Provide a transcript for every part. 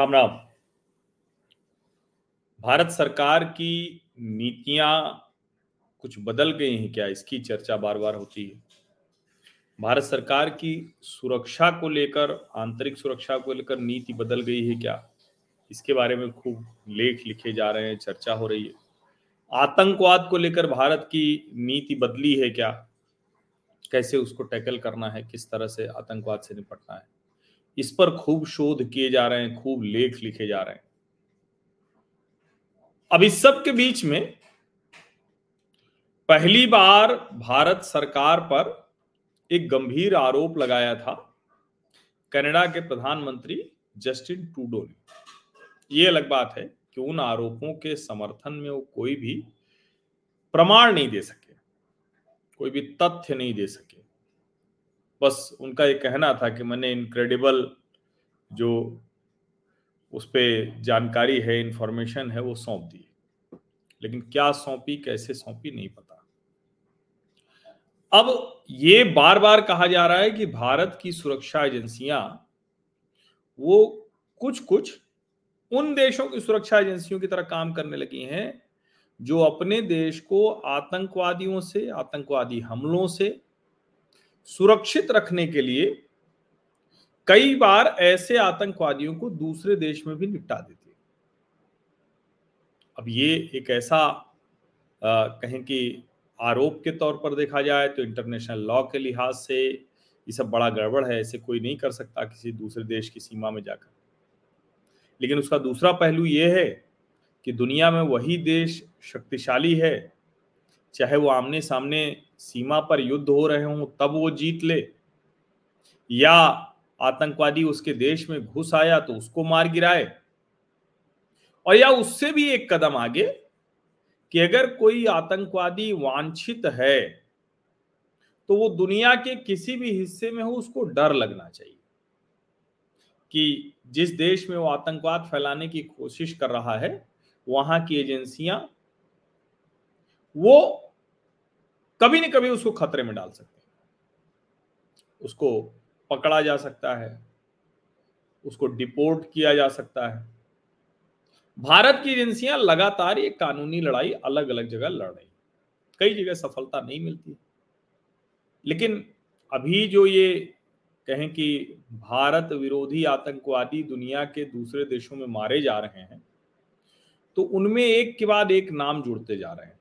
राम राम भारत सरकार की नीतियाँ कुछ बदल गई हैं क्या? इसकी चर्चा बार बार होती है। भारत सरकार की सुरक्षा को लेकर, आंतरिक सुरक्षा को लेकर नीति बदल गई है क्या? इसके बारे में खूब लेख लिखे जा रहे हैं, चर्चा हो रही है। आतंकवाद को लेकर भारत की नीति बदली है क्या? कैसे उसको टैकल करना है? किस तरह से आतंकवाद से निपटना है? इस पर खूब शोध किए जा रहे हैं, खूब लेख लिखे जा रहे हैं। अब इस सब के बीच में पहली बार भारत सरकार पर एक गंभीर आरोप लगाया था कनाडा के प्रधानमंत्री जस्टिन टूडो ने। यह अलग बात है कि उन आरोपों के समर्थन में वो कोई भी प्रमाण नहीं दे सके, कोई भी तथ्य नहीं दे सके। बस उनका ये कहना था कि मैंने इनक्रेडिबल जो उस पर जानकारी है इंफॉर्मेशन है, वो सौंप दी। लेकिन क्या सौंपी, कैसे सौंपी, नहीं पता। अब ये बार बार कहा जा रहा है कि भारत की सुरक्षा एजेंसियाँ, वो कुछ कुछ उन देशों की सुरक्षा एजेंसियों की तरह काम करने लगी हैं, जो अपने देश को आतंकवादियों से, आतंकवादी हमलों से सुरक्षित रखने के लिए कई बार ऐसे आतंकवादियों को दूसरे देश में भी निपटा देती है। अब ये एक ऐसा आ, कहें कि आरोप के तौर पर देखा जाए तो इंटरनेशनल लॉ के लिहाज से ये सब बड़ा गड़बड़ है ऐसे कोई नहीं कर सकता किसी दूसरे देश की सीमा में जाकर। लेकिन उसका दूसरा पहलू ये है कि दुनिया में वही देश शक्तिशाली है चाहे वो आमने सामने सीमा पर युद्ध हो रहे हों, तब वो जीत ले। या आतंकवादी उसके देश में घुस आया तो उसको मार गिराए। और या उससे भी एक कदम आगे कि अगर कोई आतंकवादी वांछित है तो वो दुनिया के किसी भी हिस्से में हो, उसको डर लगना चाहिए कि जिस देश में वो आतंकवाद फैलाने की कोशिश कर रहा है, वहाँ की एजेंसियाँ वो कभी न कभी उसको खतरे में डाल सकते हैं। उसको पकड़ा जा सकता है, उसको डिपोर्ट किया जा सकता है। भारत की एजेंसियाँ लगातार ये कानूनी लड़ाई अलग अलग जगह लड़ रही कई जगह सफलता नहीं मिलती। लेकिन अभी जो ये कहें कि भारत विरोधी आतंकवादी दुनिया के दूसरे देशों में मारे जा रहे हैं तो उनमें एक के बाद एक नाम जुड़ते जा रहे हैं।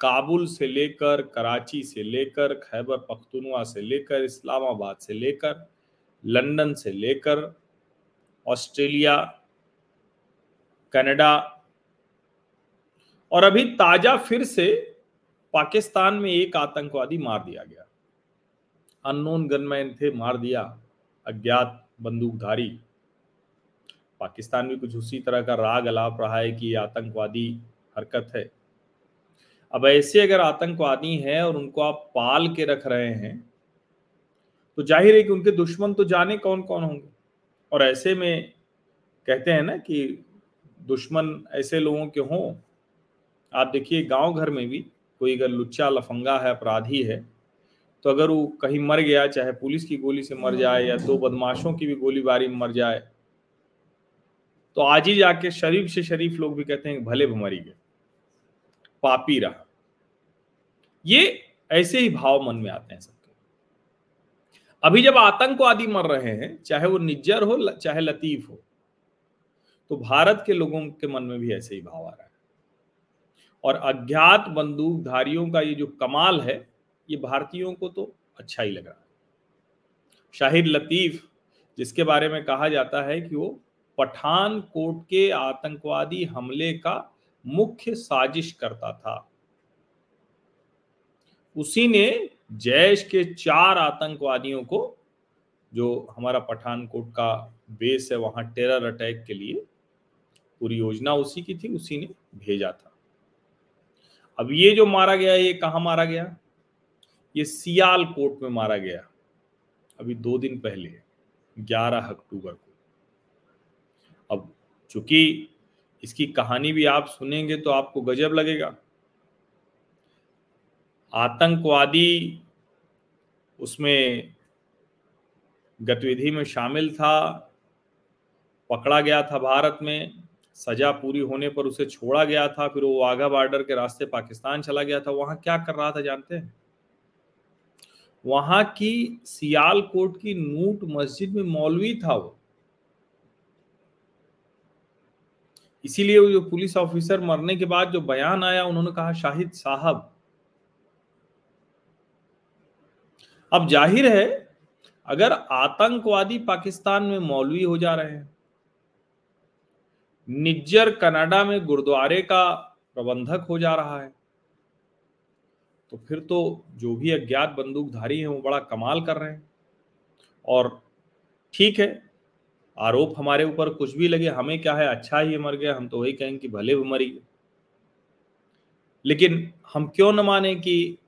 काबुल से लेकर, कराची से लेकर, खैबर पख्तूनवा से लेकर, इस्लामाबाद से लेकर, लंदन से लेकर, ऑस्ट्रेलिया, कनाडा और अभी ताज़ा फिर से पाकिस्तान में एक आतंकवादी मार दिया गया। अननोन गनमैन थे, मार दिया अज्ञात बंदूकधारी। पाकिस्तान भी कुछ उसी तरह का राग अलाप रहा है कि ये आतंकवादी हरकत है। अब ऐसे अगर आतंकवादी हैं और उनको आप पाल के रख रहे हैं तो ज़ाहिर है कि उनके दुश्मन तो जाने कौन कौन होंगे। और ऐसे में कहते हैं ना कि दुश्मन ऐसे लोगों के हों। आप देखिए गाँव घर में भी कोई अगर लुच्चा, लफंगा है, अपराधी है तो अगर वो कहीं मर गया, चाहे पुलिस की गोली से मर जाए या दो बदमाशों की भी गोलीबारी में मर जाए तो आज ही जाके शरीफ से शरीफ लोग भी कहते हैं भले भी मरी गए। पापी रहा। ये ऐसे ही भाव मन में आते हैं सबके। अभी जब आतंकवादी मर रहे हैं, चाहे वो निज्जर हो चाहे लतीफ हो तो भारत के लोगों के मन में भी ऐसे ही भाव आ रहा है। और अज्ञात बंदूकधारियों का ये जो कमाल है, ये भारतीयों को तो अच्छा ही लग रहा है। शाहिद लतीफ, जिसके बारे में कहा जाता है कि वो पठान कोट के आतंकवादी हमले का मुख्य साजिश करता था। उसी ने जैश के चार आतंकवादियों को, जो हमारा पठानकोट का बेस है, वहाँ टेरर अटैक के लिए पूरी योजना उसी की थी, उसी ने भेजा था। अब ये जो मारा गया, ये कहा मारा गया? ये सियाल कोट में मारा गया, अभी दो दिन पहले 11 अक्टूबर को। अब चूँकि इसकी कहानी भी आप सुनेंगे तो आपको गजब लगेगा। आतंकवादी उसमें गतिविधि में शामिल था, पकड़ा गया था भारत में, सजा पूरी होने पर उसे छोड़ा गया था, फिर वो वाघा बॉर्डर के रास्ते पाकिस्तान चला गया था। वहाँ क्या कर रहा था जानते हैं? वहाँ की सियालकोट की नूट मस्जिद में मौलवी था वो। इसीलिए जो पुलिस ऑफिसर मरने के बाद जो बयान आया, उन्होंने कहा, शाहिद साहब, अब ज़ाहिर है, अगर आतंकवादी पाकिस्तान में मौलवी हो जा रहे हैं, निज्जर कनाडा में गुरुद्वारे का प्रबंधक हो जा रहा है तो फिर तो जो भी अज्ञात बंदूकधारी हैं, वो बड़ा कमाल कर रहे हैं। और ठीक है आरोप हमारे ऊपर कुछ भी लगे, हमें क्या है? अच्छा ही मर गया, हम तो वही कहेंगे कि भले वो मरी। लेकिन हम क्यों न माने कि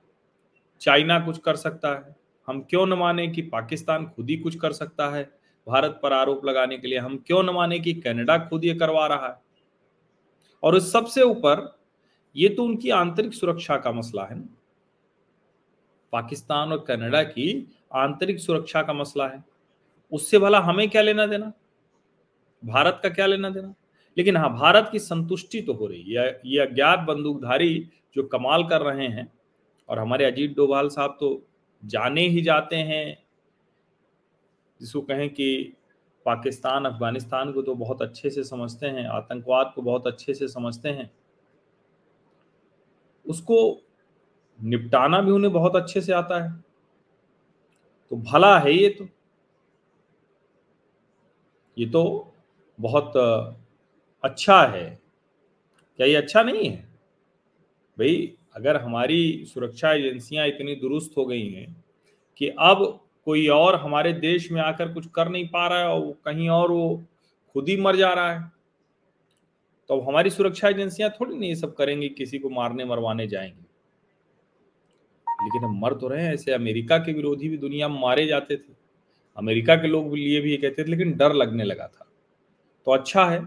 चाइना कुछ कर सकता है? हम क्यों न माने कि पाकिस्तान खुद ही कुछ कर सकता है? भारत पर आरोप लगाने के लिए हम क्यों न माने कि कनाडा खुद ये करवा रहा है? और इस सबसे ऊपर, ये तो उनकी आंतरिक सुरक्षा का मसला है ना? पाकिस्तान और कनाडा की आंतरिक सुरक्षा का मसला है। उससे भला हमें क्या लेना देना? भारत का क्या लेना देना? लेकिन हाँ भारत की संतुष्टि तो हो रही है। ये अज्ञात बंदूकधारी जो कमाल कर रहे हैं, और हमारे अजीत डोभाल साहब तो जाने ही जाते हैं। जिसको कहें कि पाकिस्तान, अफ़गानिस्तान को तो बहुत अच्छे से समझते हैं, आतंकवाद को बहुत अच्छे से समझते हैं। उसको निपटाना भी उन्हें बहुत अच्छे से आता है। तो भला है ये तो। ये तो बहुत अच्छा है। क्या ये अच्छा नहीं है? भाई, अगर हमारी सुरक्षा एजेंसियाँ इतनी दुरुस्त हो गई हैं कि अब कोई और हमारे देश में आकर कुछ कर नहीं पा रहा है और कहीं और वो खुद ही मर जा रहा है तो अब हमारी सुरक्षा एजेंसियाँ थोड़ी नहीं ये सब करेंगी, किसी को मारने मरवाने जाएँगे। लेकिन हम मर तो रहे हैं, ऐसे अमेरिका के विरोधी भी दुनिया में मारे जाते थे। अमेरिका के लोग लिए भी ये कहते थे, लेकिन डर लगने लगा था। तो अच्छा है।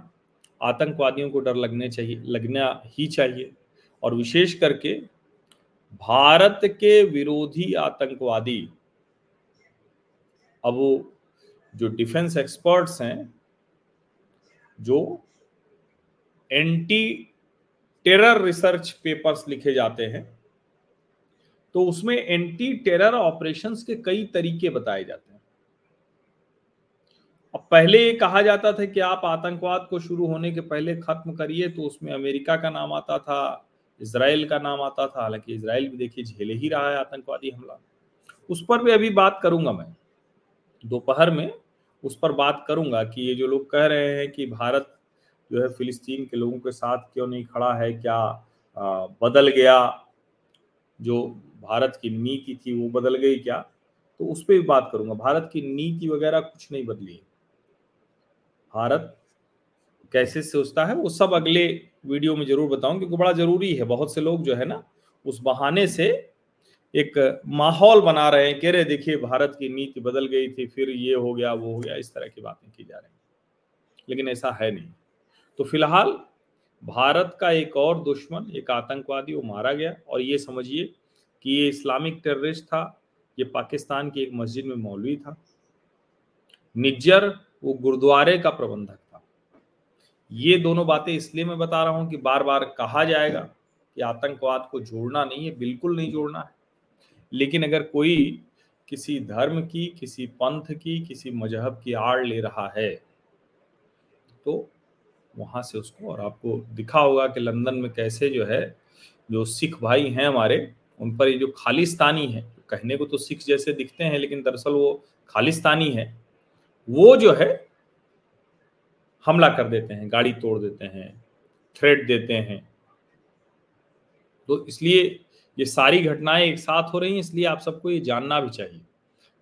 आतंकवादियों को डर लगने चाहिए, लगना ही चाहिए। और विशेष करके भारत के विरोधी आतंकवादी, अब वो जो डिफेंस एक्सपर्ट्स हैं, जो एंटी टेरर रिसर्च पेपर्स लिखे जाते हैं तो उसमें एंटी टेरर ऑपरेशंस के कई तरीके बताए जाते हैं। अब पहले ये कहा जाता था कि आप आतंकवाद को शुरू होने के पहले खत्म करिए तो उसमें अमेरिका का नाम आता था इसराइल का नाम आता था। हालाँकि इसराइल भी देखिए झेले ही रहा है आतंकवादी हमला। उस पर भी अभी बात करूँगा मैं। दोपहर में उस पर बात करूँगा कि ये जो लोग कह रहे हैं कि भारत जो है फिलिस्तीन के लोगों के साथ क्यों नहीं खड़ा है क्या आ, बदल गया? जो भारत की नीति थी वो बदल गई क्या? तो उस पर भी बात करूँगा। भारत की नीति वगैरह कुछ नहीं बदली भारत कैसे सोचता है, वो सब अगले वीडियो में ज़रूर बताऊँ क्योंकि बड़ा ज़रूरी है। बहुत से लोग जो है ना, उस बहाने से एक माहौल बना रहे हैं, कह रहे देखिए, भारत की नीति बदल गई थी, फिर ये हो गया, वो हो गया, इस तरह की बातें की जा रही लेकिन ऐसा है नहीं। तो फ़िलहाल, भारत का एक और दुश्मन, एक आतंकवादी, वो मारा गया। और ये समझिए कि ये इस्लामिक टेररिस्ट था, ये पाकिस्तान की एक मस्जिद में मौलवी था। निज्जर वो गुरुद्वारे का प्रबंधक था। ये दोनों बातें इसलिए मैं बता रहा हूँ कि बार बार कहा जाएगा कि आतंकवाद को जोड़ना नहीं है, बिल्कुल नहीं जोड़ना है। लेकिन अगर कोई किसी धर्म की, किसी पंथ की, किसी मज़हब की आड़ ले रहा है तो वहाँ से उसको और आपको दिखा होगा कि लंदन में कैसे जो है, जो सिख भाई हैं हमारे, उन पर ये जो खालिस्तानी है, कहने को तो सिख जैसे दिखते हैं, लेकिन दरअसल वो खालिस्तानी है। वो जो है, हमला कर देते हैं, गाड़ी तोड़ देते हैं थ्रेड देते हैं। तो इसलिए ये सारी घटनाएँ एक साथ हो रही हैं, इसलिए आप सबको ये जानना भी चाहिए।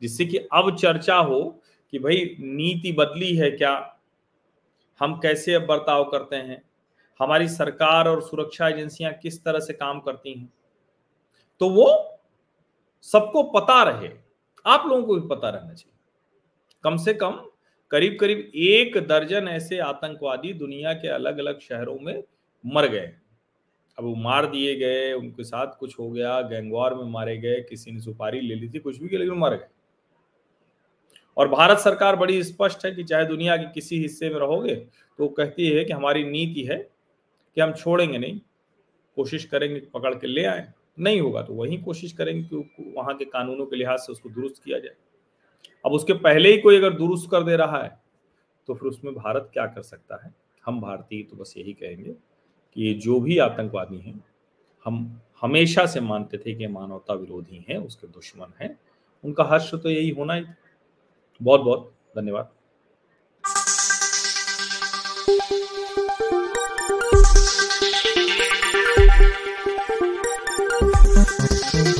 जिससे कि अब चर्चा हो कि भाई नीति बदली है क्या? हम कैसे अब बर्ताव करते हैं? हमारी सरकार और सुरक्षा एजेंसियाँ किस तरह से काम करती हैं? तो वो सबको पता रहे। आप लोगों को भी पता रहना चाहिए। कम से कम करीब करीब एक दर्जन ऐसे आतंकवादी दुनिया के अलग अलग शहरों में मर गए अब वो मार दिए गए, उनके साथ कुछ हो गया गैंगवार में मारे गए, किसी ने सुपारी ले ली थी, कुछ भी किया लेकिन मर गए। और भारत सरकार बड़ी स्पष्ट है कि चाहे दुनिया के किसी हिस्से में रहोगे तो कहती है कि हमारी नीति है कि हम छोड़ेंगे नहीं, कोशिश करेंगे पकड़ के ले आए। नहीं होगा तो वही कोशिश करेंगे कि वहाँ के कानूनों के लिहाज से उसको दुरुस्त किया जाए। अब उसके पहले ही कोई अगर दुरुस्त कर दे रहा है तो फिर उसमें भारत क्या कर सकता है? हम भारतीय तो बस यही कहेंगे कि ये जो भी आतंकवादी हैं, हम हमेशा से मानते थे कि मानवता विरोधी हैं, उसके दुश्मन हैं। उनका हर्ष तो यही होना ही बहुत बहुत धन्यवाद।